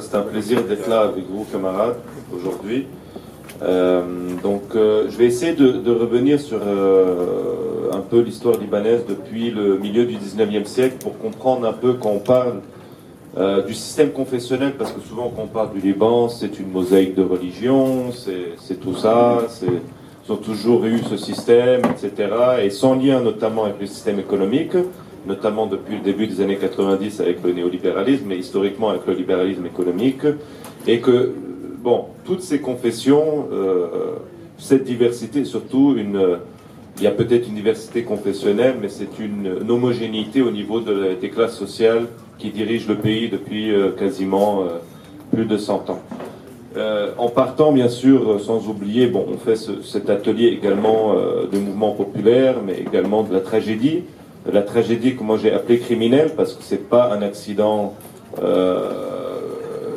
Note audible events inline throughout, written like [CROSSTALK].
C'est un plaisir d'être là avec vous, camarades, aujourd'hui. Euh, donc, euh, je vais essayer de, revenir sur euh, un peu l'histoire libanaise depuis le milieu du 19e siècle pour comprendre un peu quand on parle du système confessionnel, parce que souvent quand on parle du Liban, c'est une mosaïque de religions, c'est tout ça, ils ont toujours eu ce système, etc. Et sans lien notamment avec le système économique notamment depuis le début des années 90 avec le néolibéralisme, mais historiquement avec le libéralisme économique, et que, bon, toutes ces confessions, euh, cette diversité, surtout une... Il y a peut-être une diversité confessionnelle, mais c'est une, homogénéité au niveau de, des classes sociales qui dirigent le pays depuis euh, quasiment euh, plus de 100 ans. en partant, bien sûr, sans oublier, bon, on fait cet atelier également de mouvements populaires, mais également de la tragédie, la tragédie que moi j'ai appelée criminelle parce que c'est pas un accident, euh,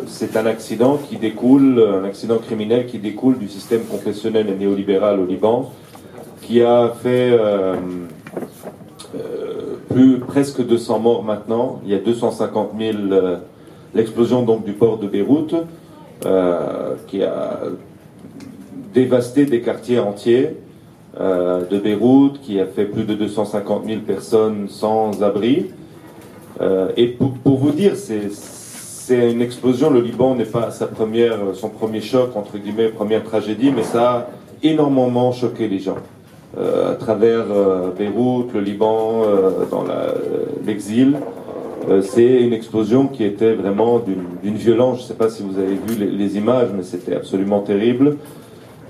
c'est un accident qui découle, un accident criminel qui découle du système confessionnel et néolibéral au Liban, qui a fait euh, euh, plus presque 200 morts maintenant. Il y a 250 000 l'explosion donc du port de Beyrouth qui a dévasté des quartiers entiers. Euh, de Beyrouth qui a fait plus de 250 000 personnes sans abri. Euh, et pour, vous dire, c'est une explosion. Le Liban n'est pas sa première, son premier choc, entre guillemets, première tragédie, mais ça a énormément choqué les gens. Euh, à travers Beyrouth, le Liban, dans l'exil. c'est une explosion qui était vraiment d'une violence. Je ne sais pas si vous avez vu les images, mais c'était absolument terrible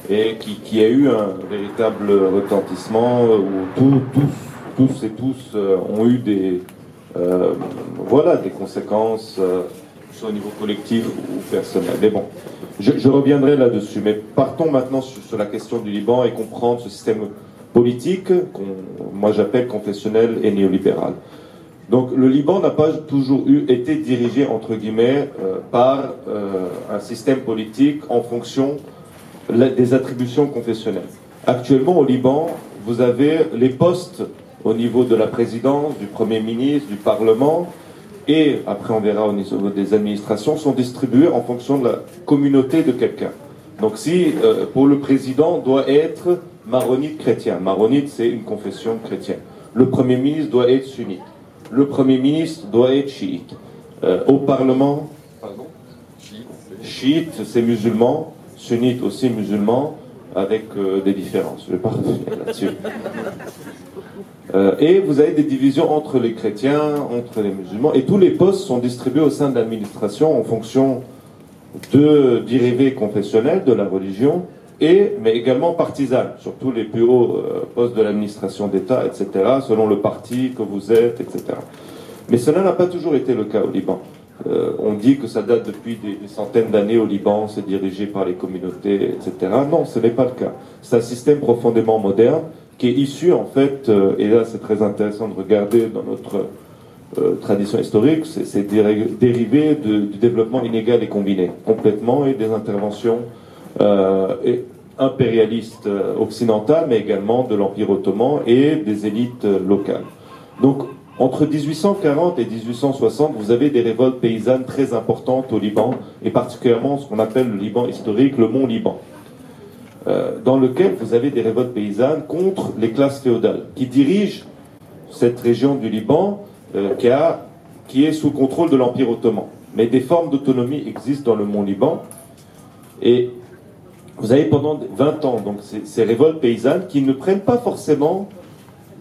et qui, a eu un véritable retentissement où tous, tous et tous euh, ont eu des, euh, voilà, des conséquences, euh, soit au niveau collectif ou personnel. Mais bon, je, reviendrai là-dessus. Mais partons maintenant sur, la question du Liban et comprendre ce système politique moi j'appelle confessionnel et néolibéral. Donc le Liban n'a pas toujours été dirigé, entre guillemets, par un système politique en fonction des attributions confessionnelles. Actuellement, au Liban, vous avez les postes au niveau de la présidence, du Premier ministre, du Parlement, et après on verra au niveau des administrations, sont distribués en fonction de la communauté de quelqu'un. Donc si euh, pour le président doit être maronite chrétien, maronite c'est une confession chrétienne. Le Premier ministre doit être sunnite. Le Premier ministre doit être chiite. Euh, au Parlement, pardon, chiite c'est musulman sunnites aussi musulmans, avec euh, des différences. Je vais pas revenir là-dessus. Euh, et vous avez des divisions entre les chrétiens, entre les musulmans, et tous les postes sont distribués au sein de l'administration en fonction de dérivés confessionnels de la religion, et, mais également partisanes, surtout les plus hauts euh, postes de l'administration d'État, etc., selon le parti que vous êtes, etc. Mais cela n'a pas toujours été le cas au Liban. Euh, on dit que ça date depuis des, centaines d'années au Liban, c'est dirigé par les communautés, etc. Non, ce n'est pas le cas. C'est un système profondément moderne qui est issu, en fait, euh, et là c'est très intéressant de regarder dans notre euh, tradition historique, c'est dérivé du développement inégal et combiné, complètement, et des interventions impérialistes occidentales, mais également de l'Empire ottoman et des élites locales. Donc entre 1840 et 1860, vous avez des révoltes paysannes très importantes au Liban, et particulièrement ce qu'on appelle le Liban historique, le Mont Liban, euh, dans lequel vous avez des révoltes paysannes contre les classes féodales, qui dirigent cette région du Liban euh, qui, a, qui est sous contrôle de l'Empire ottoman. Mais des formes d'autonomie existent dans le Mont Liban, et vous avez pendant 20 ans donc ces, ces révoltes paysannes qui ne prennent pas forcément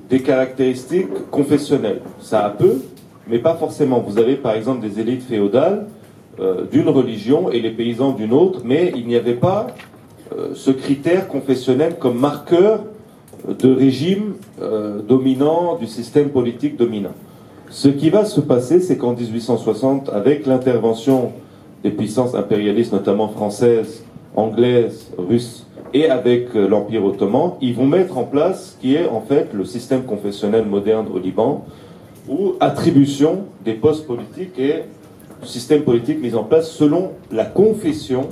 des caractéristiques confessionnelles. Ça a peu, mais pas forcément. Vous avez par exemple des élites féodales euh, d'une religion et les paysans d'une autre, mais il n'y avait pas euh, ce critère confessionnel comme marqueur de régime euh, dominant, du système politique dominant. Ce qui va se passer, c'est qu'en 1860, avec l'intervention des puissances impérialistes, notamment françaises, anglaises, russes, et avec euh, l'Empire ottoman, ils vont mettre en place ce qui est en fait le système confessionnel moderne au Liban, où attribution des postes politiques et système politique mis en place selon la confession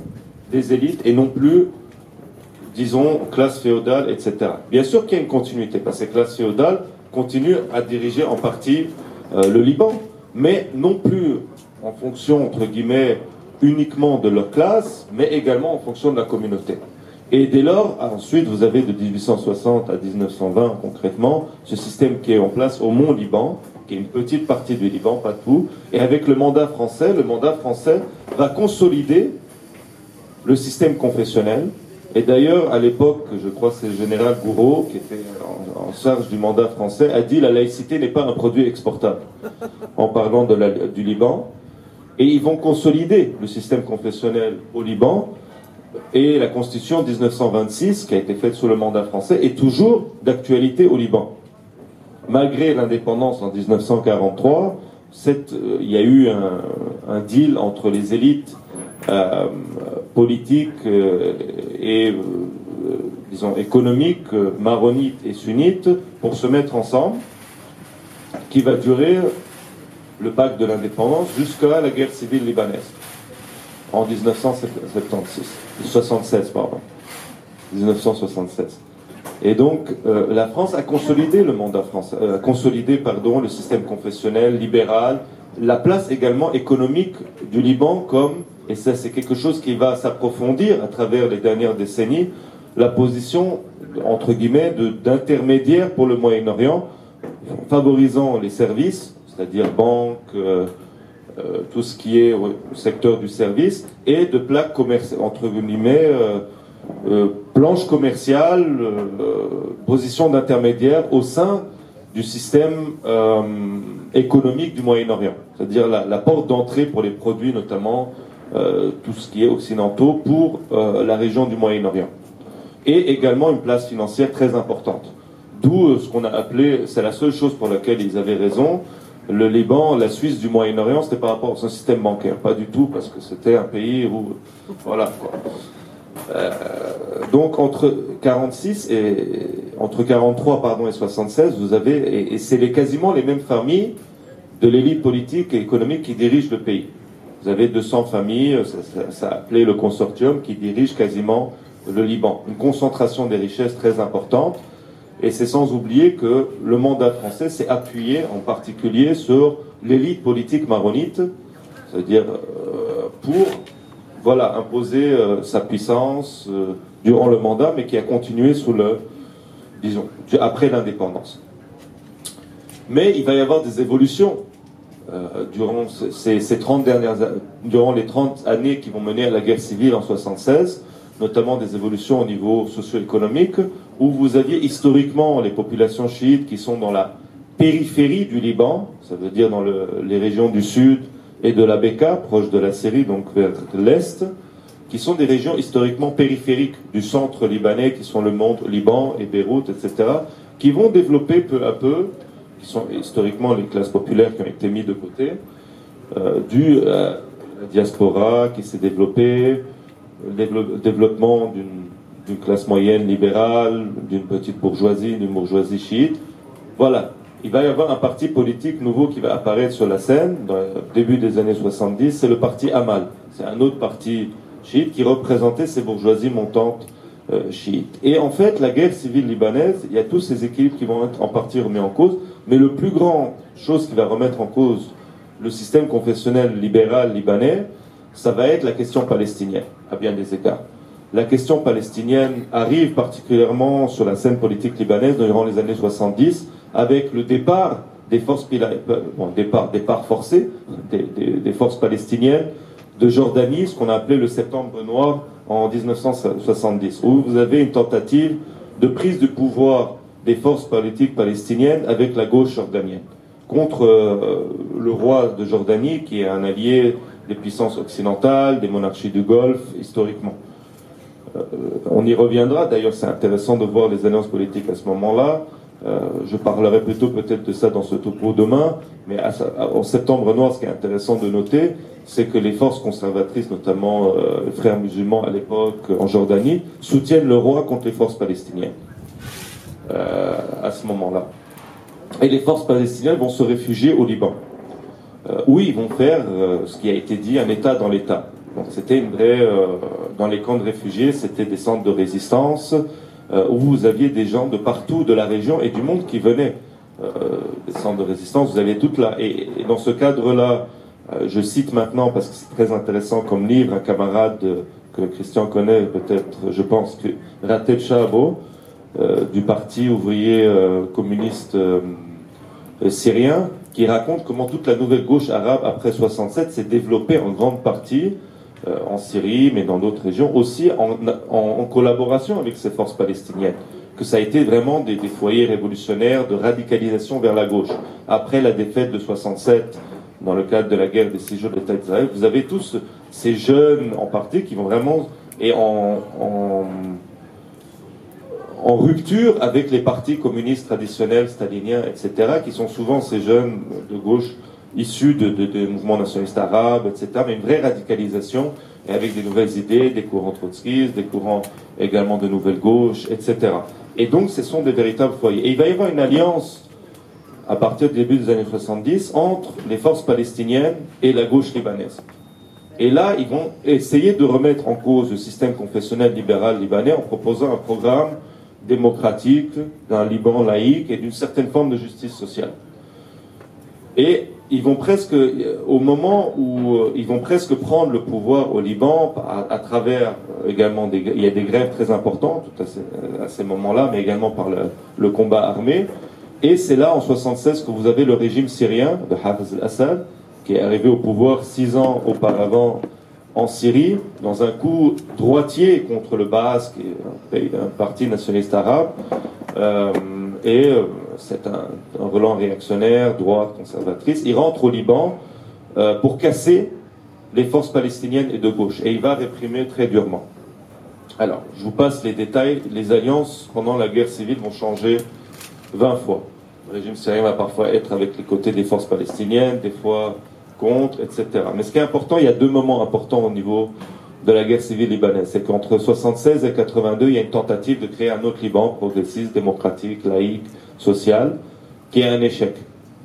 des élites et non plus, disons, classe féodale, etc. Bien sûr qu'il y a une continuité, parce que ces classes féodales continuent à diriger en partie euh, le Liban, mais non plus en fonction, entre guillemets, uniquement de leur classe, mais également en fonction de la communauté. Et dès lors, ensuite, vous avez de 1860 à 1920 concrètement ce système qui est en place au Mont-Liban, qui est une petite partie du Liban, pas tout. Et avec le mandat français, le mandat français va consolider le système confessionnel. Et d'ailleurs, à l'époque, je crois que c'est le général Gouraud, qui était en, charge du mandat français, a dit la laïcité n'est pas un produit exportable, en parlant du Liban. Et ils vont consolider le système confessionnel au Liban. Et la constitution 1926, qui a été faite sous le mandat français, est toujours d'actualité au Liban. Malgré l'indépendance en 1943, cette, euh, il y a eu un, deal entre les élites euh, politiques euh, et disons économiques maronites et sunnites pour se mettre ensemble, qui va durer le pacte de l'indépendance jusqu'à la guerre civile libanaise en 1976, 76 pardon, 1976. Et donc euh, la France a consolidé le mandat français, euh, consolidé pardon le système confessionnel libéral, la place également économique du Liban comme et ça c'est quelque chose qui va s'approfondir à travers les dernières décennies, la position entre guillemets d'intermédiaire pour le Moyen-Orient, favorisant les services c'est-à-dire banque, euh, euh, tout ce qui est au secteur du service, et de plaques commerciales, entre guillemets, euh, planches commerciales, position d'intermédiaire au sein du système économique du Moyen-Orient, c'est-à-dire la, porte d'entrée pour les produits, notamment tout ce qui est occidentaux, pour la région du Moyen-Orient. Et également une place financière très importante. D'où ce qu'on a appelé, c'est la seule chose pour laquelle ils avaient raison, le Liban, la Suisse du Moyen-Orient, c'était par rapport à son système bancaire. Pas du tout, parce que c'était un pays où. Voilà, quoi. Euh, donc entre 46 et entre 43 pardon et 76, vous avez et, c'est les, quasiment les mêmes familles de l'élite politique et économique qui dirigent le pays. Vous avez 200 familles, ça, ça, ça le consortium, qui dirige quasiment le Liban. Une concentration des richesses très importante. Et c'est sans oublier que le mandat français s'est appuyé en particulier sur l'élite politique maronite, c'est-à-dire euh, pour voilà, imposer euh, sa puissance euh, durant le mandat, mais qui a continué sous le, disons, après l'indépendance. Mais il va y avoir des évolutions durant ces, ces 30 dernières, durant les 30 années qui vont mener à la guerre civile en 76 notamment des évolutions au niveau socio-économique, où vous aviez historiquement les populations chiites qui sont dans la périphérie du Liban, ça veut dire dans les régions du sud et de la Beka, proche de la Syrie, donc vers l'est, qui sont des régions historiquement périphériques du centre libanais, qui sont le monde Liban et Beyrouth, etc., qui vont développer peu à peu, qui sont historiquement les classes populaires qui ont été mises de côté, euh, du la diaspora qui s'est développée, le développement d'une classe moyenne libérale, d'une petite bourgeoisie, d'une bourgeoisie chiite. Voilà. Il va y avoir un parti politique nouveau qui va apparaître sur la scène dans le début des années 70, c'est le parti Amal. C'est un autre parti chiite qui représentait ces bourgeoisies montantes euh, chiites. Et en fait, la guerre civile libanaise, il y a tous ces équilibres qui vont être en partie remis en cause, mais le plus grand chose qui va remettre en cause le système confessionnel libéral libanais, ça va être la question palestinienne, à bien des égards. La question palestinienne arrive particulièrement sur la scène politique libanaise durant les années 70, avec le départ des forces, euh, bon, départ, départ forcé des, forces palestiniennes de Jordanie, ce qu'on a appelé le septembre noir en 1970, où vous avez une tentative de prise de pouvoir des forces politiques palestiniennes avec la gauche jordanienne, contre euh, le roi de Jordanie, qui est un allié des puissances occidentales, des monarchies du Golfe, historiquement. Euh, on y reviendra, d'ailleurs c'est intéressant de voir les alliances politiques à ce moment-là. Euh, je parlerai plutôt peut-être de ça dans ce topo demain, mais en septembre noir, ce qui est intéressant de noter, c'est que les forces conservatrices, notamment euh, les frères musulmans à l'époque en Jordanie, soutiennent le roi contre les forces palestiniennes à ce moment-là. Et les forces palestiniennes vont se réfugier au Liban. Euh, où ils vont faire euh, ce qui a été dit un État dans l'État. C'était une euh, dans les camps de réfugiés, c'était des centres de résistance où vous aviez des gens de partout de la région et du monde qui venaient des centres de résistance. Vous aviez toute là. Et, dans ce cadre-là, Euh, je cite maintenant, parce que c'est très intéressant comme livre, un camarade que Christian connaît peut-être, je pense, que Ratel du Parti ouvrier communiste syrien, qui raconte comment toute la nouvelle gauche arabe après 67 s'est développée en grande partie euh, en Syrie, mais dans d'autres régions, aussi en, collaboration avec ces forces palestiniennes. Que ça a été vraiment des, foyers révolutionnaires de radicalisation vers la gauche. Après la défaite de 67, dans le cadre de la guerre des six de l'État d'Israël, vous avez tous ces jeunes en partie qui vont vraiment et en, en rupture avec les partis communistes traditionnels, staliniens, etc., qui sont souvent ces jeunes de gauche issus de, mouvements nationalistes arabes, etc., mais une vraie radicalisation, et avec des nouvelles idées, des courants trotskistes, des courants également de nouvelle gauche, etc. Et donc, ce sont des véritables foyers. Et il va y avoir une alliance, à partir du début des années 70, entre les forces palestiniennes et la gauche libanaise. Et là, ils vont essayer de remettre en cause le système confessionnel libéral libanais en proposant un programme démocratique, d'un Liban laïque et d'une certaine forme de justice sociale. Et ils vont presque, au moment où euh, ils vont presque prendre le pouvoir au Liban, à, travers euh, également il y a des grèves très importantes à ces, moments-là, mais également par le, combat armé. Et c'est là, en 76, que vous avez le régime syrien de Hafez al-Assad, qui est arrivé au pouvoir six ans auparavant en Syrie, dans un coup droitier contre le Baas, qui est un, parti nationaliste arabe, euh, et euh, c'est un, un réactionnaire, droite, conservatrice. Il rentre au Liban euh, pour casser les forces palestiniennes et de gauche, et il va réprimer très durement. Alors, je vous passe les détails. Les alliances pendant la guerre civile vont changer 20 fois. Le régime syrien va parfois être avec les côtés des forces palestiniennes, des fois contre, etc. Mais ce qui est important, il y a deux moments importants au niveau de la guerre civile libanaise. C'est qu'entre 76 et 82, il y a une tentative de créer un autre Liban progressiste, démocratique, laïque, social, qui est un échec,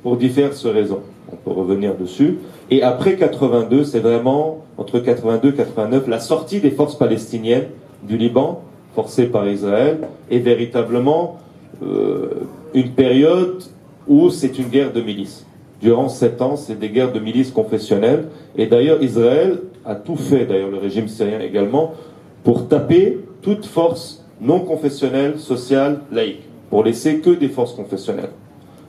pour diverses raisons. On peut revenir dessus. Et après 82, c'est vraiment, entre 82 et 89, la sortie des forces palestiniennes du Liban, forcées par Israël, est véritablement euh, une période où c'est une guerre de milices durant sept ans, c'est des guerres de milices confessionnelles. Et d'ailleurs, Israël a tout fait, d'ailleurs le régime syrien également, pour taper toute force non confessionnelle, sociale, laïque, pour laisser que des forces confessionnelles.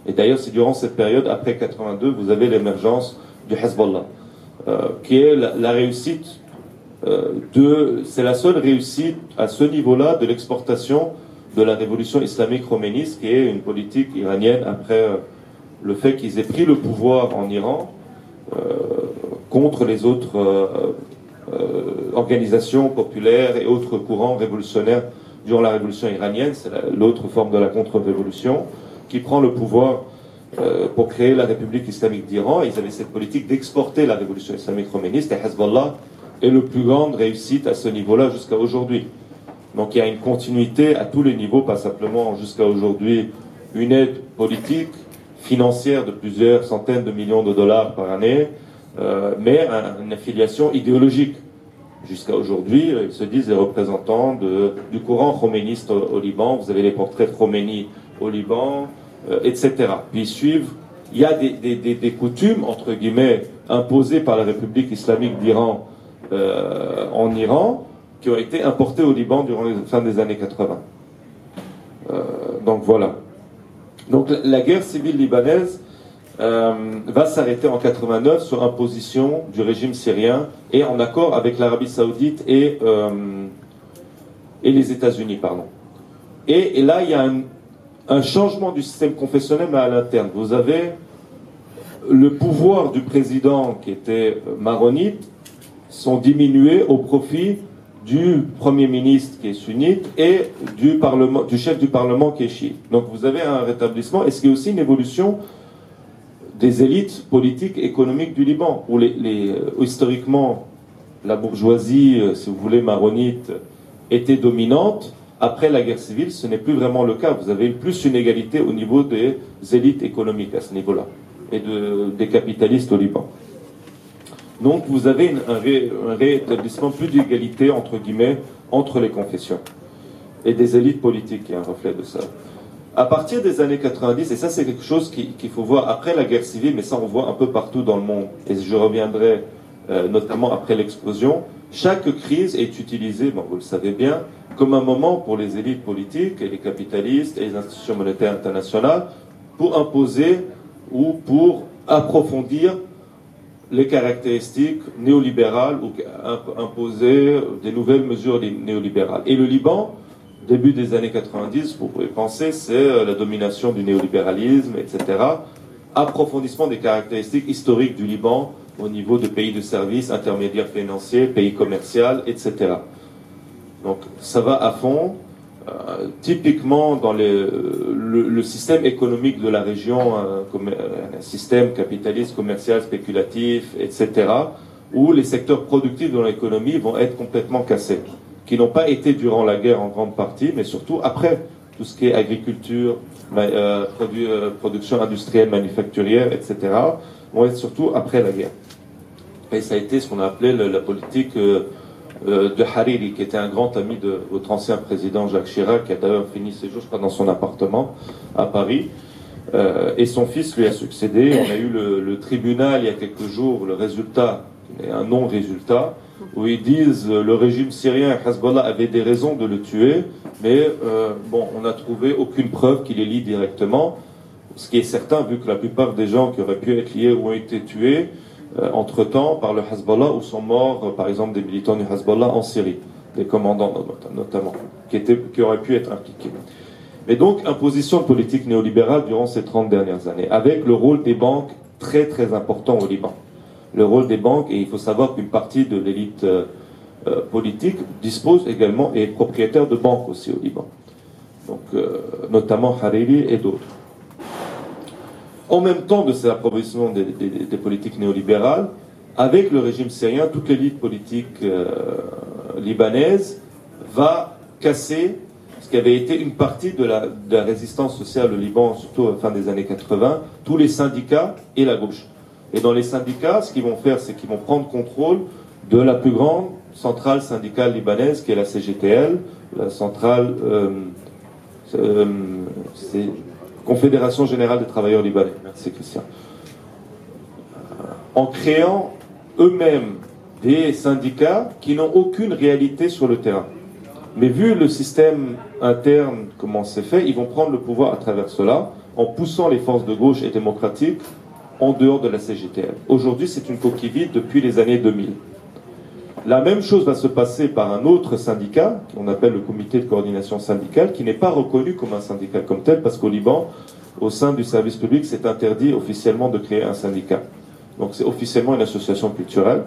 Et d'ailleurs, c'est durant cette période, après 82, vous avez l'émergence du Hezbollah, euh, qui est la, réussite euh, de, c'est la seule réussite à ce niveau-là de l'exportation de la révolution islamique roméniste, qui est une politique iranienne après euh, le fait qu'ils aient pris le pouvoir en Iran euh, contre les autres euh, euh, organisations populaires et autres courants révolutionnaires durant la révolution iranienne, c'est l'autre forme de la contre-révolution, qui prend le pouvoir pour créer la République islamique d'Iran. Ils avaient cette politique d'exporter la révolution islamique roméniste et Hezbollah est le plus grande réussite à ce niveau-là jusqu'à aujourd'hui. Donc il y a une continuité à tous les niveaux, pas simplement jusqu'à aujourd'hui une aide politique, financière de plusieurs centaines de millions de dollars par année, euh, mais une affiliation idéologique. Jusqu'à aujourd'hui, euh, ils se disent les représentants du courant khoméniste au, Liban. Vous avez les portraits de Khomeini au Liban, euh, etc. Puis ils suivent. Il y a des, coutumes, entre guillemets, imposées par la République islamique d'Iran en Iran, qui ont été importées au Liban durant les fin des années 80. donc voilà. Donc la guerre civile libanaise euh, va s'arrêter en 89 sur imposition du régime syrien et en accord avec l'Arabie saoudite et, euh, et les États-Unis. pardon. Et, là, il y a un, changement du système confessionnel, mais à l'interne. Vous avez le pouvoir du président qui était maronite sont diminués au profit du Premier ministre qui est sunnite et du, chef du Parlement qui est chiite. Donc vous avez un rétablissement, et ce qui est aussi une évolution des élites politiques et économiques du Liban, où euh, historiquement la bourgeoisie, euh, si vous voulez, maronite, était dominante. Après la guerre civile, ce n'est plus vraiment le cas. Vous avez plus une égalité au niveau des élites économiques à ce niveau-là, et de, des capitalistes au Liban. Donc vous avez un, rétablissement plus d'égalité, entre guillemets, entre les confessions et des élites politiques, qui est un reflet de ça. À partir des années 90, et ça c'est quelque chose qu'il faut voir après la guerre civile, mais ça on voit un peu partout dans le monde, et je reviendrai euh, notamment après l'explosion, chaque crise est utilisée, bon, vous le savez bien, comme un moment pour les élites politiques et les capitalistes et les institutions monétaires internationales pour imposer ou pour approfondir les caractéristiques néolibérales ou imposer des nouvelles mesures néolibérales. Et le Liban, début des années 90, vous pouvez penser, c'est euh, la domination du néolibéralisme, etc. Approfondissement des caractéristiques historiques du Liban au niveau de pays de services, intermédiaires financiers, pays commercial, etc. Donc ça va à fond. Euh, typiquement, dans le, système économique de la région, euh, un, système capitaliste, commercial, spéculatif, etc., où les secteurs productifs de l'économie vont être complètement cassés, qui n'ont pas été durant la guerre en grande partie, mais surtout après tout ce qui est agriculture, euh, production industrielle, manufacturière, etc., vont être surtout après la guerre. Et ça a été ce qu'on a appelé la politique euh, de Hariri, qui était un grand ami de votre ancien président Jacques Chirac, qui a d'ailleurs fini ses jours, je crois, dans son appartement à Paris. Euh, et son fils lui a succédé. On a eu le, tribunal il y a quelques jours, le résultat, un non-résultat, où ils disent euh, le régime syrien, Hezbollah, avait des raisons de le tuer, mais bon, on n'a trouvé aucune preuve qu'il est lié directement. Ce qui est certain, vu que la plupart des gens qui auraient pu être liés ont été tués, euh, entre-temps par le Hezbollah où sont morts, euh, par exemple, des militants du Hezbollah en Syrie, des commandants notamment, qui auraient pu être impliqués. Mais donc, imposition politique néolibérale durant ces 30 dernières années, avec le rôle des banques très très important au Liban. Le rôle des banques, et il faut savoir qu'une partie de l'élite euh, politique dispose également et est propriétaire de banques aussi au Liban. Donc, notamment Hariri et d'autres en même temps de cet approbation des, politiques néolibérales, avec le régime syrien, toute l'élite politique euh, libanaise va casser ce qui avait été une partie de la, résistance sociale au Liban, surtout à la fin des années 80, tous les syndicats et la gauche. Et dans les syndicats, ce qu'ils vont faire, c'est qu'ils vont prendre contrôle de la plus grande centrale syndicale libanaise, qui est la CGTL, la centrale, euh, euh, Confédération Générale des Travailleurs Libanais. Merci Christian. Euh, en créant eux-mêmes des syndicats qui n'ont aucune réalité sur le terrain. Mais vu le système interne, comment c'est fait, ils vont prendre le pouvoir à travers cela, en poussant les forces de gauche et démocratiques en dehors de la CGTL. Aujourd'hui, c'est une coquille vide depuis les années 2000. La même chose va se passer par un autre syndicat, qu'on appelle le comité de coordination syndicale, qui n'est pas reconnu comme un syndicat comme tel, parce qu'au Liban, au sein du service public, c'est interdit officiellement de créer un syndicat. Donc c'est officiellement une association culturelle,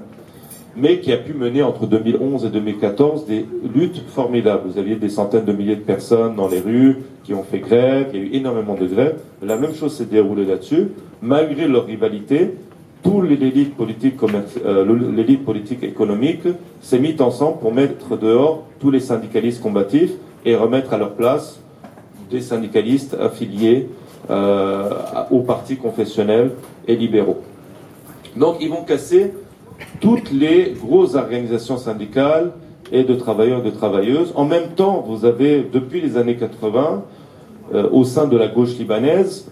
mais qui a pu mener entre 2011 et 2014 des luttes formidables. Vous aviez des centaines de milliers de personnes dans les rues qui ont fait grève, il y a eu énormément de grèves. La même chose s'est déroulée là-dessus, malgré leur rivalité toute l'élite politique, euh, l'élite politique économique s'est mise ensemble pour mettre dehors tous les syndicalistes combatifs et remettre à leur place des syndicalistes affiliés euh, aux partis confessionnels et libéraux. Donc ils vont casser toutes les grosses organisations syndicales et de travailleurs et de travailleuses. En même temps, vous avez, depuis les années 80, euh, au sein de la gauche libanaise,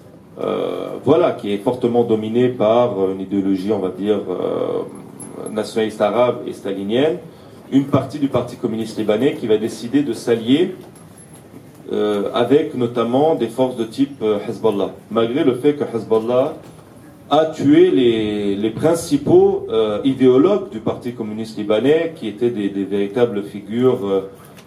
voilà, qui est fortement dominé par une idéologie, on va dire, euh, nationaliste arabe et stalinienne, une partie du Parti communiste libanais qui va décider de s'allier euh, avec notamment des forces de type Hezbollah, malgré le fait que Hezbollah a tué les, principaux idéologues du Parti communiste libanais, qui étaient des, des véritables figures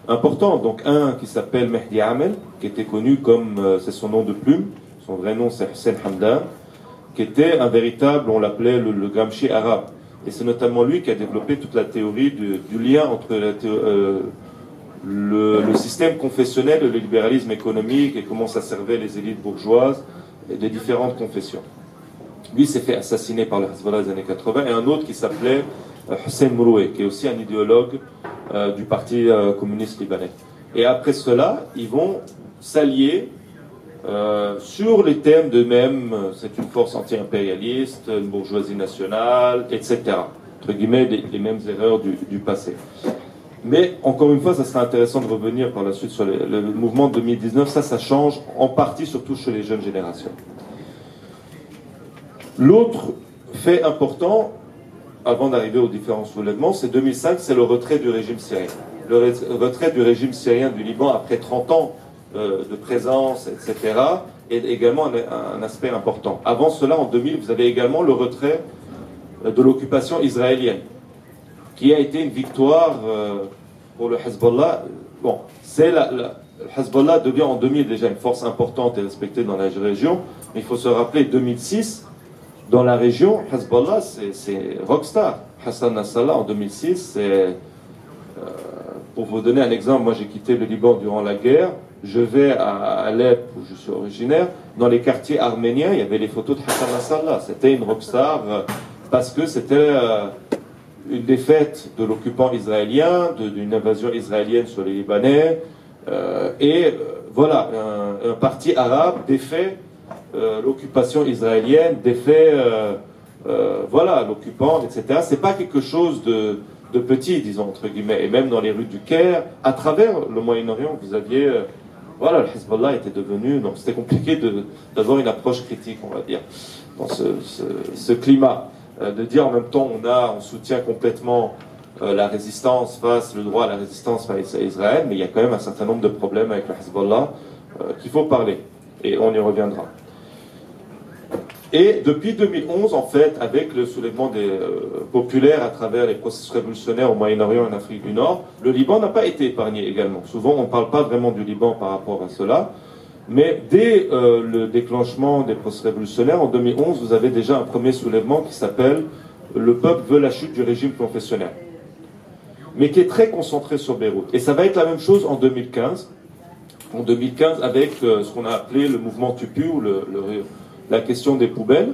importantes. Donc un qui s'appelle Mehdi Amel, qui était connu comme, c'est son nom de plume, son vrai nom c'est Hussein Hamdan, qui était un véritable, on l'appelait le, Gramsci arabe. Et c'est notamment lui qui a développé toute la théorie du, lien entre euh, le, système confessionnel et le libéralisme économique et comment ça servait les élites bourgeoises et des différentes confessions. Lui s'est fait assassiner par le Hezbollah des années 80 et un autre qui s'appelait euh, Hussein Mouroué, qui est aussi un idéologue euh, du Parti communiste libanais. Et après cela, ils vont s'allier euh, sur les thèmes de même, c'est une force anti-impérialiste, une bourgeoisie nationale, etc. Entre guillemets, les, mêmes erreurs du, passé. Mais encore une fois, ça sera intéressant de revenir par la suite sur le mouvement de 2019. Ça, ça change en partie, surtout chez les jeunes générations. L'autre fait important, avant d'arriver aux différents soulèvements, c'est 2005, c'est le retrait du régime syrien. Le retrait du régime syrien du Liban après 30 ans euh, de présence, etc., est également un, aspect important. Avant cela, en 2000, vous avez également le retrait euh, de l'occupation israélienne, qui a été une victoire euh, pour le Hezbollah. Le Hezbollah devient en 2000 déjà une force importante et respectée dans la région, mais il faut se rappeler 2006, dans la région, Hezbollah, c'est rockstar. Hassan Nasrallah, en 2006, c'est... Pour vous donner un exemple, moi j'ai quitté le Liban durant la guerre. Je vais à Alep, où je suis originaire. Dans les quartiers arméniens, il y avait les photos de Hassan Nasrallah. C'était une rockstar euh, parce que c'était euh, une défaite de l'occupant israélien, d'une invasion israélienne sur les Libanais. et voilà, un, parti arabe défait euh, l'occupation israélienne, euh, euh, voilà, l'occupant, etc. C'est pas quelque chose de, petit, disons, entre guillemets. Et même dans les rues du Caire, à travers le Moyen-Orient, vous aviez, voilà, le Hezbollah était devenu, donc c'était compliqué d'avoir une approche critique, on va dire, dans ce, climat. de dire en même temps, on a, on soutient complètement la résistance face, le droit à la résistance face à Israël, mais il y a quand même un certain nombre de problèmes avec le Hezbollah qu'il faut parler. Et on y reviendra. Et depuis 2011, en fait, avec le soulèvement des, euh, populaire à travers les processus révolutionnaires au Moyen-Orient et en Afrique du Nord, le Liban n'a pas été épargné également. Souvent, on ne parle pas vraiment du Liban par rapport à cela. Mais dès euh, le déclenchement des processus révolutionnaires, en 2011, vous avez déjà un premier soulèvement qui s'appelle Le peuple veut la chute du régime confessionnel. Mais qui est très concentré sur Beyrouth. Et ça va être la même chose en 2015. En 2015, avec euh, ce qu'on a appelé le mouvement Tupu, ou le, le la question des poubelles,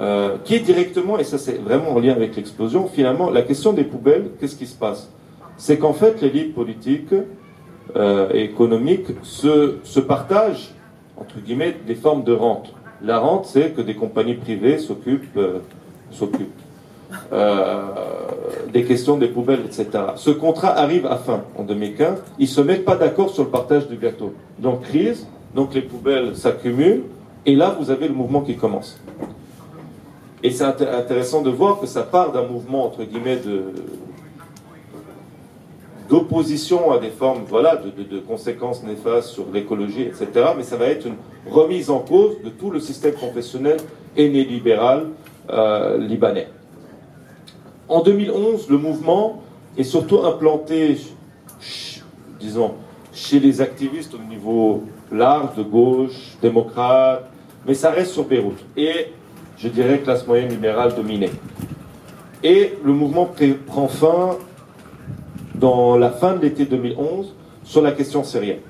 euh, qui est directement, et ça c'est vraiment en lien avec l'explosion, finalement, la question des poubelles, qu'est-ce qui se passe? C'est qu'en fait, l'élite politique euh, et économique se, partagent, entre guillemets, des formes de rente. La rente, c'est que des compagnies privées s'occupent euh, s'occupent des questions des poubelles, etc. Ce contrat arrive à fin, en 2015. Ils ne se mettent pas d'accord sur le partage du gâteau. Donc, crise, donc les poubelles s'accumulent, et là, vous avez le mouvement qui commence. Et c'est intéressant de voir que ça part d'un mouvement, entre guillemets, de, d'opposition à des formes voilà, de, conséquences néfastes sur l'écologie, etc. Mais ça va être une remise en cause de tout le système professionnel et néolibéral euh, libanais. En 2011, le mouvement est surtout implanté, disons, chez les activistes au niveau large, de gauche, démocrate, mais ça reste sur Beyrouth. Et je dirais classe moyenne libérale dominée. Et le mouvement prend fin dans la fin de l'été 2011 sur la question syrienne.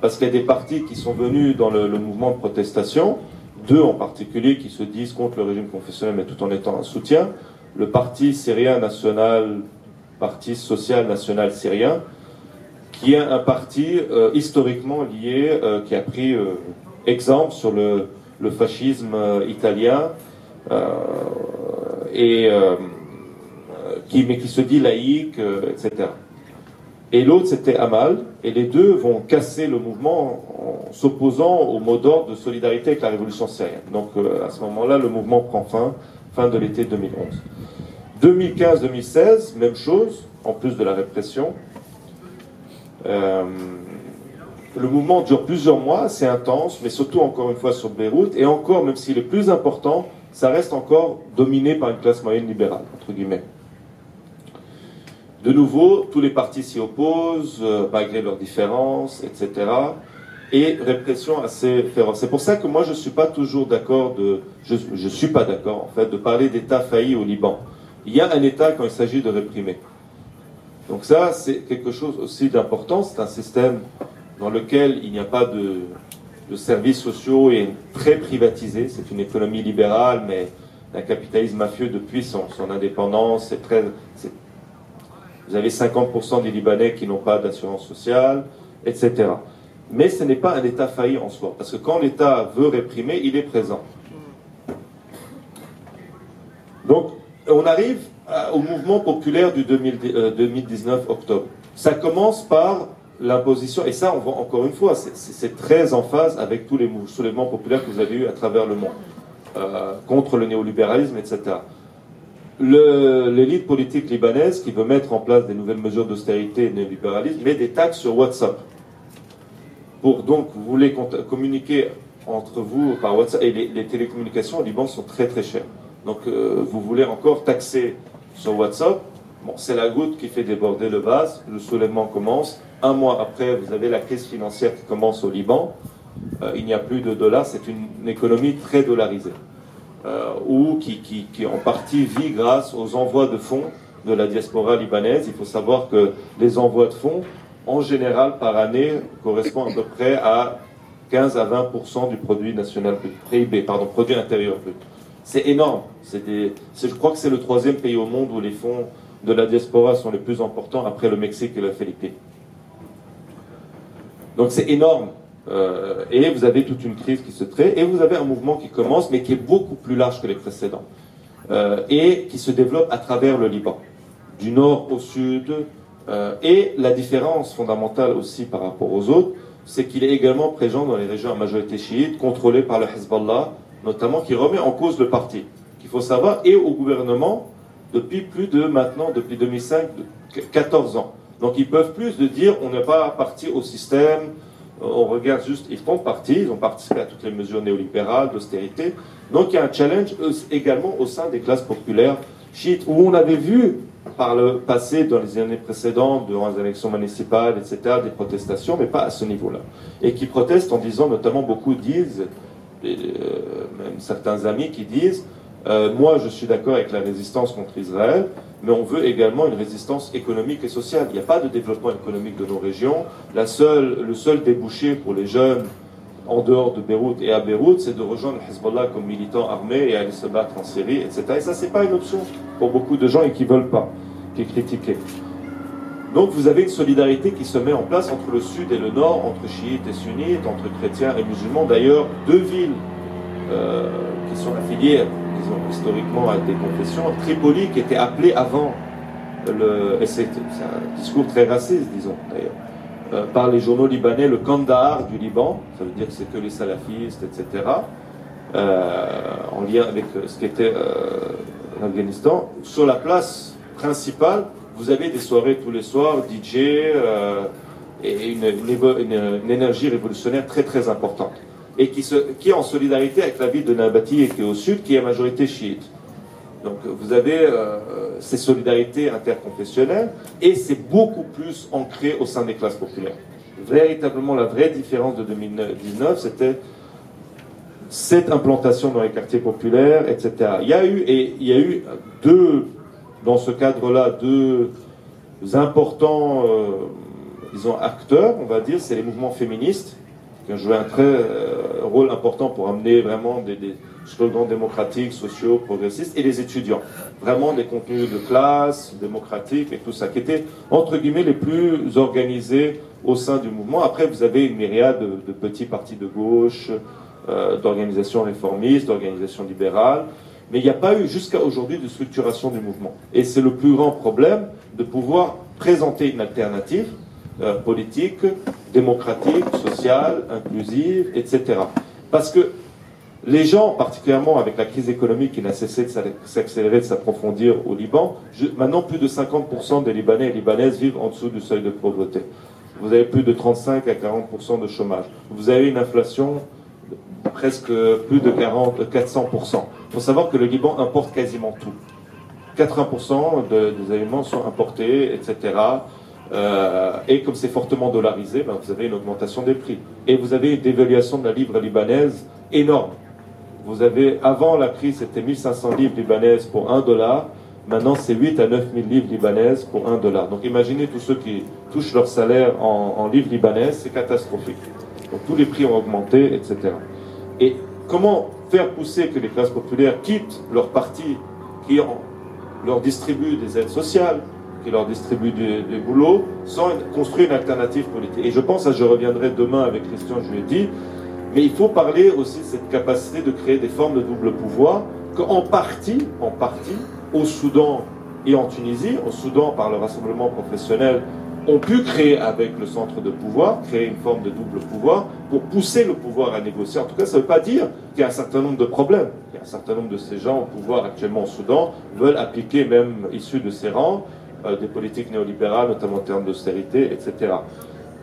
Parce qu'il y a des partis qui sont venus dans le, mouvement de protestation, deux en particulier qui se disent contre le régime confessionnel mais tout en étant un soutien. Le parti syrien national, parti social national syrien, qui est un parti euh, historiquement lié, euh, qui a pris euh, exemple sur le, le fascisme italien, et, qui, mais qui se dit laïque, etc. Et l'autre, c'était Amal, et les deux vont casser le mouvement en s'opposant au mot d'ordre de solidarité avec la révolution syrienne. Donc à ce moment-là, le mouvement prend fin, fin de l'été 2011. 2015-2016, même chose, en plus de la répression, euh, le mouvement dure plusieurs mois, c'est intense, mais surtout encore une fois sur Beyrouth, et encore, même s'il est plus important, ça reste encore dominé par une classe moyenne libérale, entre guillemets. De nouveau, tous les partis s'y opposent, euh, malgré leurs différences, etc. Et répression assez féroce. C'est pour ça que moi, je ne suis pas toujours d'accord de, je, je suis pas d'accord, en fait, de parler d'État failli au Liban. Il y a un État quand il s'agit de réprimer. Donc ça, c'est quelque chose aussi d'important. C'est un système dans lequel il n'y a pas de, services sociaux et très privatisé. C'est une économie libérale, mais un capitalisme mafieux depuis son, indépendance. C'est très, vous avez 50% des Libanais qui n'ont pas d'assurance sociale, etc. Mais ce n'est pas un État failli en soi, parce que quand l'État veut réprimer, il est présent. Donc, on arrive au mouvement populaire du 2019 octobre. Ça commence par l'imposition, et ça, on voit encore une fois, c'est très en phase avec tous les soulèvements populaires que vous avez eus à travers le monde, euh, contre le néolibéralisme, etc. L'élite politique libanaise qui veut mettre en place des nouvelles mesures d'austérité et de néolibéralisme met des taxes sur WhatsApp. Pour donc, vous voulez communiquer entre vous par WhatsApp, et les, télécommunications au Liban sont très très chères. Donc, euh, vous voulez encore taxer sur WhatsApp. Bon, c'est la goutte qui fait déborder le vase. Le soulèvement commence un mois après, vous avez la crise financière qui commence au Liban. Euh, il n'y a plus de dollars, c'est une, économie très dollarisée, euh, ou qui, en partie vit grâce aux envois de fonds de la diaspora libanaise. Il faut savoir que les envois de fonds, en général, par année, correspondent à peu près à 15 à 20% du produit national PIB, pardon, produit intérieur brut. C'est énorme. Des, je crois que c'est le troisième pays au monde où les fonds de la diaspora sont les plus importants après le Mexique et la Philippines. Donc c'est énorme. Euh, et vous avez toute une crise qui se crée, et vous avez un mouvement qui commence, mais qui est beaucoup plus large que les précédents, euh, et qui se développe à travers le Liban, du nord au sud. Euh, et la différence fondamentale aussi par rapport aux autres, c'est qu'il est également présent dans les régions à majorité chiite, contrôlées par le Hezbollah, notamment, qui remet en cause le parti, qu'il faut savoir, et au gouvernement depuis plus de maintenant, depuis 2005, 14 ans. Donc ils peuvent plus de dire on n'est pas parti au système, on regarde juste, ils font partie, ils ont participé à toutes les mesures néolibérales, d'austérité. Donc il y a un challenge également au sein des classes populaires chiites, où on avait vu par le passé, dans les années précédentes, durant les élections municipales, etc., des protestations, mais pas à ce niveau-là. Et qui protestent en disant, notamment beaucoup disent, euh, même certains amis qui disent, euh, moi je suis d'accord avec la résistance contre Israël, mais on veut également une résistance économique et sociale. Il n'y a pas de développement économique de nos régions. La seule, le seul débouché pour les jeunes en dehors de Beyrouth et à Beyrouth, c'est de rejoindre Hezbollah comme militant armé et aller se battre en Syrie, etc. Et ça, c'est pas une option pour beaucoup de gens et qui veulent pas, qui critiquent. Donc vous avez une solidarité qui se met en place entre le sud et le nord, entre chiites et sunnites, entre chrétiens et musulmans. D'ailleurs, deux villes euh, qui sont affiliées historiquement à des confessions. Tripoli, qui était appelé avant le. C'est un discours très raciste, disons, d'ailleurs. Euh, par les journaux libanais, le Kandahar du Liban, ça veut dire que c'est que les salafistes, etc., euh, en lien avec ce qu'était euh, l'Afghanistan. Sur la place principale, vous avez des soirées tous les soirs, DJ, et une, énergie révolutionnaire très très importante et qui, est en solidarité avec la ville de Nabati qui est au sud, qui est majorité chiite. Donc vous avez euh, ces solidarités interconfessionnelles et c'est beaucoup plus ancré au sein des classes populaires. Véritablement, la vraie différence de 2019, c'était cette implantation dans les quartiers populaires, etc. Il y a eu, deux, dans ce cadre-là, deux importants, euh, acteurs, on va dire, c'est les mouvements féministes qui ont joué un très euh, rôle important pour amener vraiment des, slogans démocratiques, sociaux, progressistes, et les étudiants. Vraiment des contenus de classe, démocratiques et tout ça, qui étaient, entre guillemets, les plus organisés au sein du mouvement. Après, vous avez une myriade de, petits partis de gauche, euh, d'organisations réformistes, d'organisations libérales, mais il n'y a pas eu jusqu'à aujourd'hui de structuration du mouvement. Et c'est le plus grand problème de pouvoir présenter une alternative euh, politique, démocratique, sociale, inclusive, etc. Parce que les gens, particulièrement avec la crise économique qui n'a cessé de s'accélérer, de s'approfondir au Liban, maintenant plus de 50% des Libanais et Libanaises vivent en dessous du seuil de pauvreté. Vous avez plus de 35 à 40% de chômage. Vous avez une inflation presque plus de 40, 400%. Il faut savoir que le Liban importe quasiment tout. 80% des aliments sont importés, etc. Euh, et comme c'est fortement dollarisé, ben, vous avez une augmentation des prix. Et vous avez une dévaluation de la livre libanaise énorme. Vous avez, avant la crise, c'était 1500 livres libanaises pour 1 dollar. Maintenant, c'est 8 à 9 000 livres libanaises pour 1 dollar. Donc imaginez tous ceux qui touchent leur salaire en, livres libanaises, c'est catastrophique. Donc tous les prix ont augmenté, etc. Et comment faire pousser que les classes populaires quittent leur parti qui leur distribue des aides sociales, qui leur distribue des, boulots, sans construire une alternative politique. Et je pense, à, je reviendrai demain avec Christian, je lui ai dit, mais il faut parler aussi de cette capacité de créer des formes de double pouvoir, qu'en partie, en partie, au Soudan et en Tunisie, au Soudan, par le rassemblement professionnel, ont pu créer avec le centre de pouvoir, créer une forme de double pouvoir pour pousser le pouvoir à négocier. En tout cas, ça ne veut pas dire qu'il y a un certain nombre de problèmes. Il y a un certain nombre de ces gens au pouvoir actuellement au Soudan veulent appliquer, même issus de ces rangs, des politiques néolibérales, notamment en termes d'austérité, etc.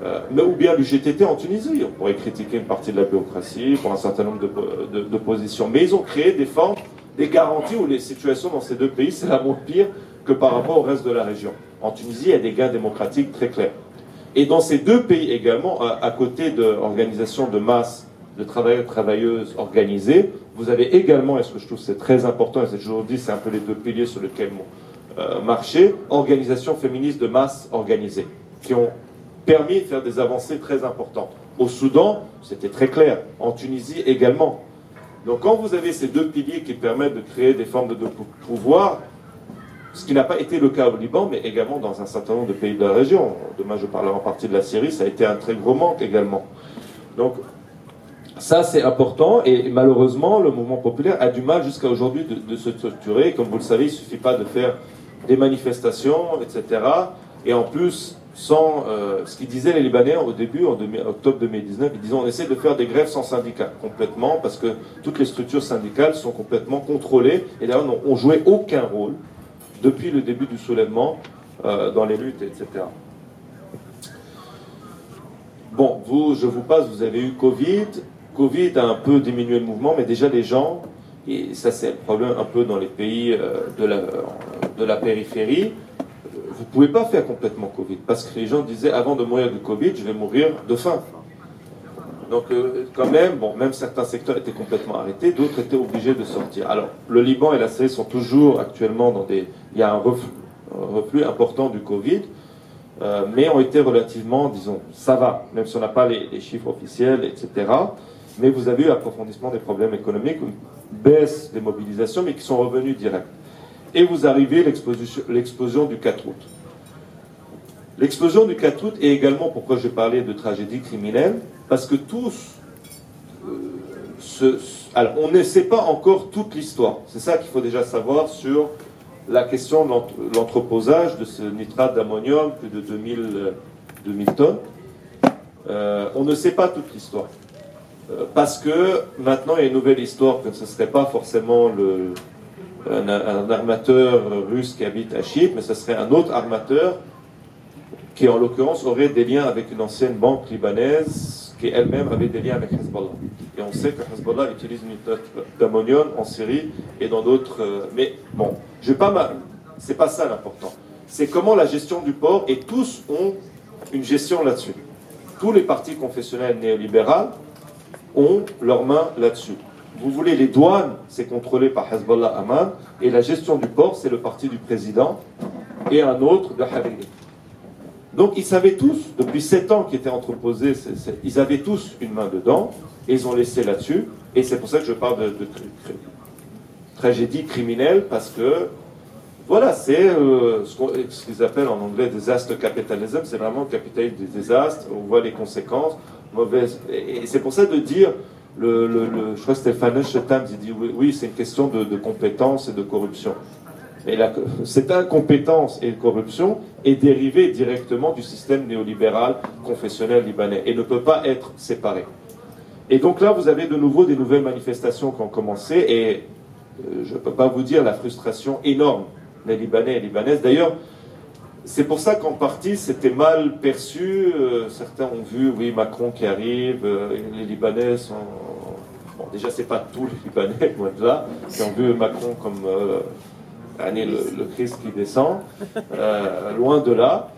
Euh, mais ou bien l'UGTT en Tunisie. On pourrait critiquer une partie de la bureaucratie pour un certain nombre de, positions. Mais ils ont créé des formes, des garanties où les situations dans ces deux pays, c'est la moins pire que par rapport au reste de la région. En Tunisie, il y a des gains démocratiques très clairs. Et dans ces deux pays également, à, côté d'organisations de masse de travailleurs travailleuses organisées, vous avez également, et ce que je trouve c'est très important, et c'est toujours dit, c'est un peu les deux piliers sur lesquels euh, marcher, organisations féministes de masse organisées, qui ont permis de faire des avancées très importantes. Au Soudan, c'était très clair. En Tunisie également. Donc quand vous avez ces deux piliers qui permettent de créer des formes de pouvoir, ce qui n'a pas été le cas au Liban, mais également dans un certain nombre de pays de la région. Demain, je parlerai en partie de la Syrie, ça a été un très gros manque également. Donc, ça, c'est important, et malheureusement, le mouvement populaire a du mal jusqu'à aujourd'hui de, se structurer. Comme vous le savez, il ne suffit pas de faire des manifestations, etc. Et en plus, sans euh, ce qu'ils disaient les Libanais au début, en octobre 2019, ils disaient on essaie de faire des grèves sans syndicat, complètement, parce que toutes les structures syndicales sont complètement contrôlées, et d'ailleurs n'ont joué aucun rôle depuis le début du soulèvement euh, dans les luttes, etc. Bon, vous, je vous passe, vous avez eu Covid. Covid a un peu diminué le mouvement, mais déjà les gens, et ça c'est le problème un peu dans les pays euh, de, la, de la périphérie, vous ne pouvez pas faire complètement Covid, parce que les gens disaient, avant de mourir de Covid, je vais mourir de faim. Donc euh, quand même, bon, même certains secteurs étaient complètement arrêtés, d'autres étaient obligés de sortir. Alors, le Liban et la Syrie sont toujours actuellement dans des... Il y a un reflux, important du Covid, euh, mais ont été relativement, disons, ça va, même si on n'a pas les, chiffres officiels, etc. Mais vous avez eu approfondissement des problèmes économiques, baisse des mobilisations, mais qui sont revenus directs. Et vous arrivez l'explosion du 4 août. L'explosion du 4 août est également pourquoi j'ai parlé de tragédie criminelle, parce que tous, euh, alors on ne sait pas encore toute l'histoire. C'est ça qu'il faut déjà savoir sur la question de l'entreposage de ce nitrate d'ammonium, plus de 2000, 2000 tonnes. Euh, on ne sait pas toute l'histoire. Euh, parce que maintenant il y a une nouvelle histoire que ce ne serait pas forcément le, un, armateur russe qui habite à Chypre, mais ce serait un autre armateur qui en l'occurrence aurait des liens avec une ancienne banque libanaise qui elle-même avait des liens avec Hezbollah. Et on sait que Hezbollah utilise une d'ammonium en Syrie et dans d'autres. Euh, mais bon, je pas c'est pas ça l'important. C'est comment la gestion du port et tous ont une gestion là-dessus. Tous les partis confessionnels néolibéraux ont leurs mains là-dessus. Vous voulez les douanes, c'est contrôlé par Hezbollah Aman, et la gestion du port, c'est le parti du président et un autre de Hariri. Donc ils savaient tous, depuis sept ans qui étaient entreposés, ils avaient tous une main dedans, et ils ont laissé là-dessus. Et c'est pour ça que je parle de, tragédie criminelle, parce que, voilà, c'est euh, ce qu'ils appellent en anglais disaster capitalism, c'est vraiment le capitalisme des désastres, on voit les conséquences mauvaises. Et, c'est pour ça de dire, le, je crois que Stéphane Times, il dit oui, c'est une question de, de compétence et de corruption. Et cette incompétence et corruption est dérivée directement du système néolibéral confessionnel libanais et ne peut pas être séparée. Et donc là, vous avez de nouveau des nouvelles manifestations qui ont commencé et euh, je ne peux pas vous dire la frustration énorme des Libanais et Libanaises. D'ailleurs, c'est pour ça qu'en partie, c'était mal perçu. Euh, certains ont vu, oui, Macron qui arrive, euh, les Libanais sont... Bon, déjà, c'est pas tous les Libanais, [LAUGHS] loin de là, qui ont vu Macron comme le, Christ qui descend, euh, loin de là.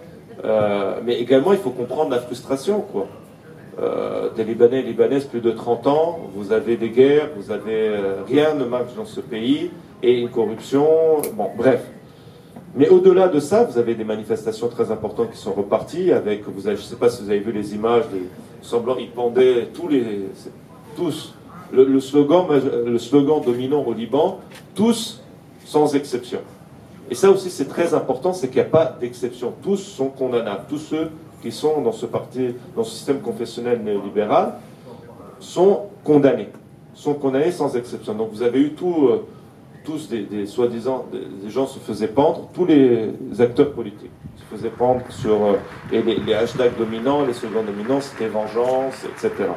Euh, mais également, il faut comprendre la frustration, quoi. Euh, des Libanais et Libanaises, plus de 30 ans, vous avez des guerres, vous avez rien ne marche dans ce pays, et une corruption, bon, bref. Mais au-delà de ça, vous avez des manifestations très importantes qui sont reparties avec, vous je ne sais pas si vous avez vu les images, des semblants, pendaient tous les, tous, le, slogan, le slogan dominant au Liban, tous sans exception. Et ça aussi, c'est très important, c'est qu'il n'y a pas d'exception. Tous sont condamnables. Tous ceux qui sont dans ce parti, dans ce système confessionnel néolibéral, sont condamnés. Sont condamnés sans exception. Donc vous avez eu tout, euh, tous des, soi-disant, des, gens se faisaient pendre, tous les acteurs politiques se faisaient pendre sur euh, et les, hashtags dominants, les slogans dominants, c'était vengeance, etc.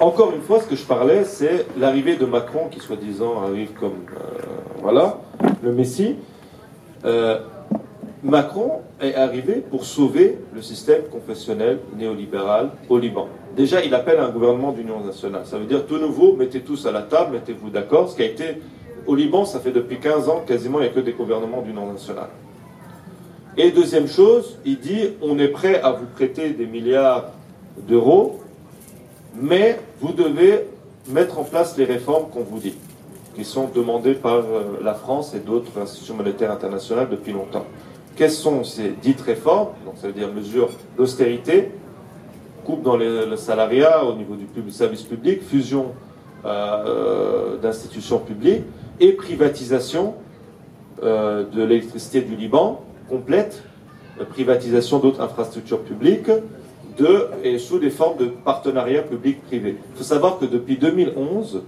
Encore une fois, ce que je parlais, c'est l'arrivée de Macron, qui soi-disant arrive comme euh, voilà le Messie. Euh, Macron est arrivé pour sauver le système confessionnel néolibéral au Liban. Déjà, il appelle un gouvernement d'union nationale. Ça veut dire tout nouveau, mettez tous à la table, mettez-vous d'accord. Ce qui a été au Liban, ça fait depuis 15 ans quasiment, il n'y a que des gouvernements d'union nationale. Et deuxième chose, il dit on est prêt à vous prêter des milliards d'euros, mais vous devez mettre en place les réformes qu'on vous dit, qui sont demandées par euh, la France et d'autres institutions monétaires internationales depuis longtemps. Quelles sont ces dites réformes Donc, ça veut dire mesures d'austérité, coupe dans le salariat au niveau du service public, fusion euh, d'institutions publiques et privatisation euh, de l'électricité du Liban complète, euh, privatisation d'autres infrastructures publiques de, et sous des formes de partenariat public-privé. Il faut savoir que depuis 2011,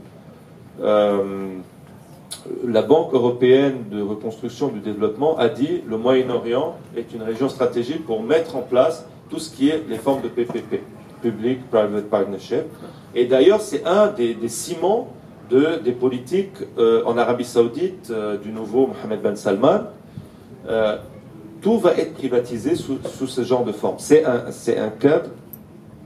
la Banque européenne de reconstruction du développement a dit le Moyen-Orient est une région stratégique pour mettre en place tout ce qui est les formes de PPP, Public Private Partnership. Et d'ailleurs, c'est un des, ciments de, des politiques euh, en Arabie Saoudite euh, du nouveau Mohamed Ben Salman. Euh, tout va être privatisé sous, ce genre de forme. C'est un, un cadre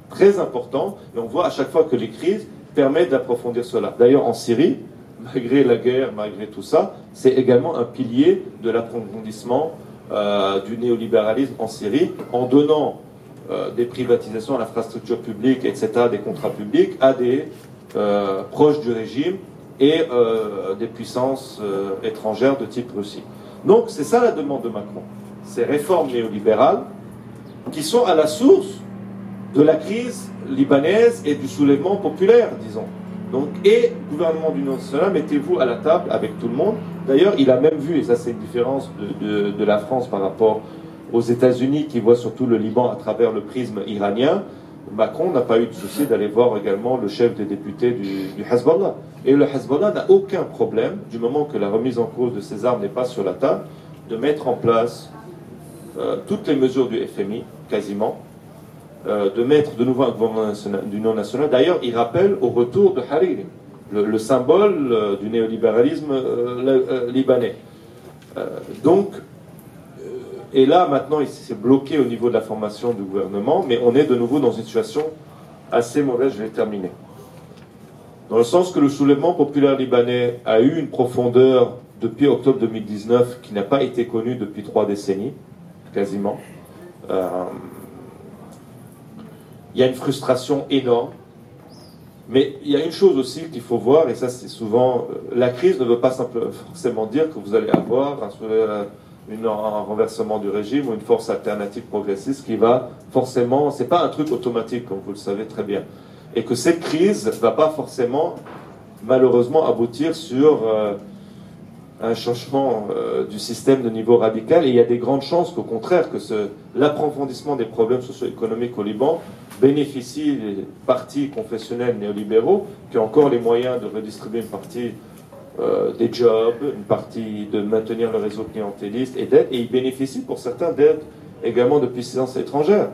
très important et on voit à chaque fois que les crises permettent d'approfondir cela. D'ailleurs, en Syrie, malgré la guerre, malgré tout ça, c'est également un pilier de l'approfondissement du néolibéralisme en Syrie en donnant euh, des privatisations à l'infrastructure publique, etc., des contrats publics, à des euh, proches du régime et euh, des puissances étrangères de type Russie. Donc c'est ça la demande de Macron. Ces réformes néolibérales qui sont à la source de la crise libanaise et du soulèvement populaire, disons. Donc, et gouvernement d'union nationale, mettez-vous à la table avec tout le monde. D'ailleurs, il a même vu, et ça c'est une différence de, la France par rapport aux États-Unis qui voient surtout le Liban à travers le prisme iranien, Macron n'a pas eu de souci d'aller voir également le chef des députés du, Hezbollah. Et le Hezbollah n'a aucun problème, du moment que la remise en cause de ses armes n'est pas sur la table, de mettre en place euh, toutes les mesures du FMI, quasiment, euh, de mettre de nouveau un gouvernement d'union nationale. D'ailleurs, il rappelle au retour de Hariri, le, symbole euh, du néolibéralisme libanais. donc, et là, maintenant, il s'est bloqué au niveau de la formation du gouvernement, mais on est de nouveau dans une situation assez mauvaise. Je vais terminer. Dans le sens que le soulèvement populaire libanais a eu une profondeur depuis octobre 2019 qui n'a pas été connue depuis trois décennies, quasiment. Euh, il y a une frustration énorme. Mais il y a une chose aussi qu'il faut voir, et ça c'est souvent, euh, la crise ne veut pas simplement, forcément dire que vous allez avoir un, un renversement du régime ou une force alternative progressiste qui va forcément, c'est pas un truc automatique comme vous le savez très bien, et que cette crise ne va pas forcément malheureusement aboutir sur euh, un changement euh, du système de niveau radical. Et il y a des grandes chances qu'au contraire, que l'approfondissement des problèmes socio-économiques au Liban bénéficie des partis confessionnels néolibéraux qui ont encore les moyens de redistribuer une partie euh, des jobs, une partie de maintenir le réseau clientéliste et d'aide, et ils bénéficient pour certains d'aide également de puissances étrangères.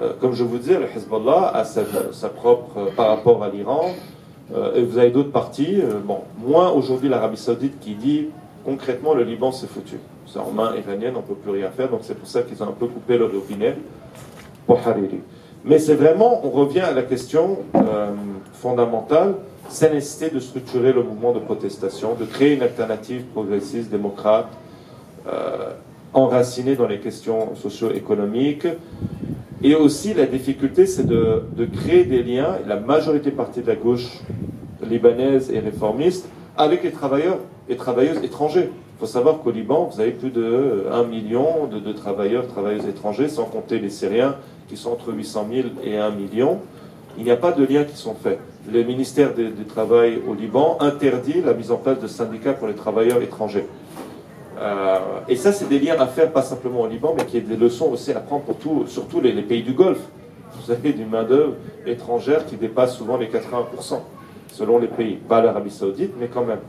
Euh, comme je vous disais, le Hezbollah a sa, propre euh, par rapport à l'Iran, et vous avez d'autres partis, bon, moins aujourd'hui l'Arabie Saoudite qui dit concrètement le Liban c'est foutu. C'est en main iranienne, on ne peut plus rien faire, donc c'est pour ça qu'ils ont un peu coupé le robinet pour Hariri. Mais c'est vraiment, on revient à la question fondamentale c'est nécessité de structurer le mouvement de protestation, de créer une alternative progressiste, démocrate, euh, enracinée dans les questions socio-économiques. Et aussi, la difficulté, c'est de, créer des liens, la majorité partie de la gauche libanaise et réformiste, avec les travailleurs et travailleuses étrangers. Il faut savoir qu'au Liban, vous avez plus de 1 million de, travailleurs, travailleuses étrangers, sans compter les Syriens qui sont entre 800 000 et 1 million. Il n'y a pas de liens qui sont faits le ministère du Travail au Liban interdit la mise en place de syndicats pour les travailleurs étrangers. Euh, et ça, c'est des liens à faire, pas simplement au Liban, mais qui est des leçons aussi à prendre pour tout, surtout les, pays du Golfe. Vous avez du main-d'œuvre étrangère qui dépasse souvent les 80%, selon les pays. Pas l'Arabie Saoudite, mais quand même.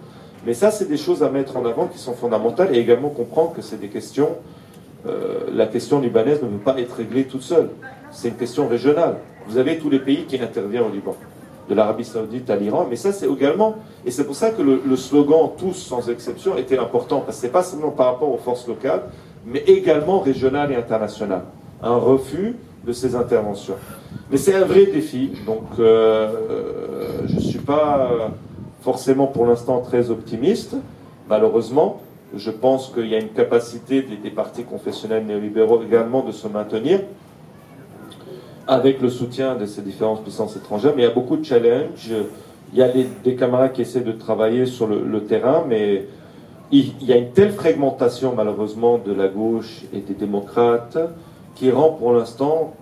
Mais ça, c'est des choses à mettre en avant qui sont fondamentales et également comprendre que c'est des questions. Euh, la question libanaise ne peut pas être réglée toute seule. C'est une question régionale. Vous avez tous les pays qui interviennent au Liban, de l'Arabie Saoudite à l'Iran, mais ça, c'est également. Et c'est pour ça que le, slogan tous sans exception était important, parce que ce n'est pas seulement par rapport aux forces locales, mais également régionales et internationales. Un refus de ces interventions. Mais c'est un vrai défi, donc euh, je ne suis pas forcément pour l'instant très optimiste, malheureusement. Je pense qu'il y a une capacité des, partis confessionnels néolibéraux également de se maintenir avec le soutien de ces différentes puissances étrangères. Mais il y a beaucoup de challenges. Il y a des, camarades qui essaient de travailler sur le, terrain, mais il, y a une telle fragmentation malheureusement de la gauche et des démocrates qui rend pour l'instant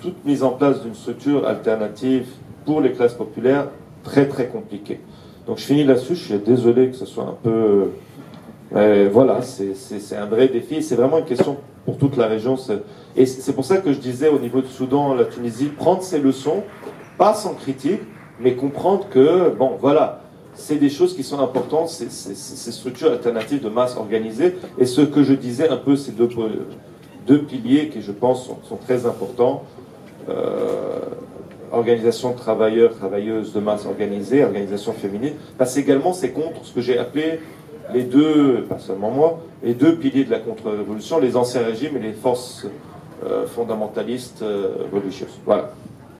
toute mise en place d'une structure alternative pour les classes populaires très très compliquée. Donc je finis là-dessus, je suis désolé que ce soit un peu... Euh, voilà, c'est un vrai défi. C'est vraiment une question pour toute la région. Et c'est pour ça que je disais au niveau du Soudan, la Tunisie, prendre ces leçons, pas sans critique, mais comprendre que, bon, voilà, c'est des choses qui sont importantes, ces structures alternatives de masse organisée. Et ce que je disais un peu, ces deux, deux piliers qui, je pense, sont, très importants. Euh, organisation de travailleurs, travailleuses de masse organisée, organisation féminine, parce également c'est contre ce que j'ai appelé les deux, pas seulement moi, les deux piliers de la contre-révolution, les anciens régimes et les forces euh, fondamentalistes euh, religieuses. Voilà.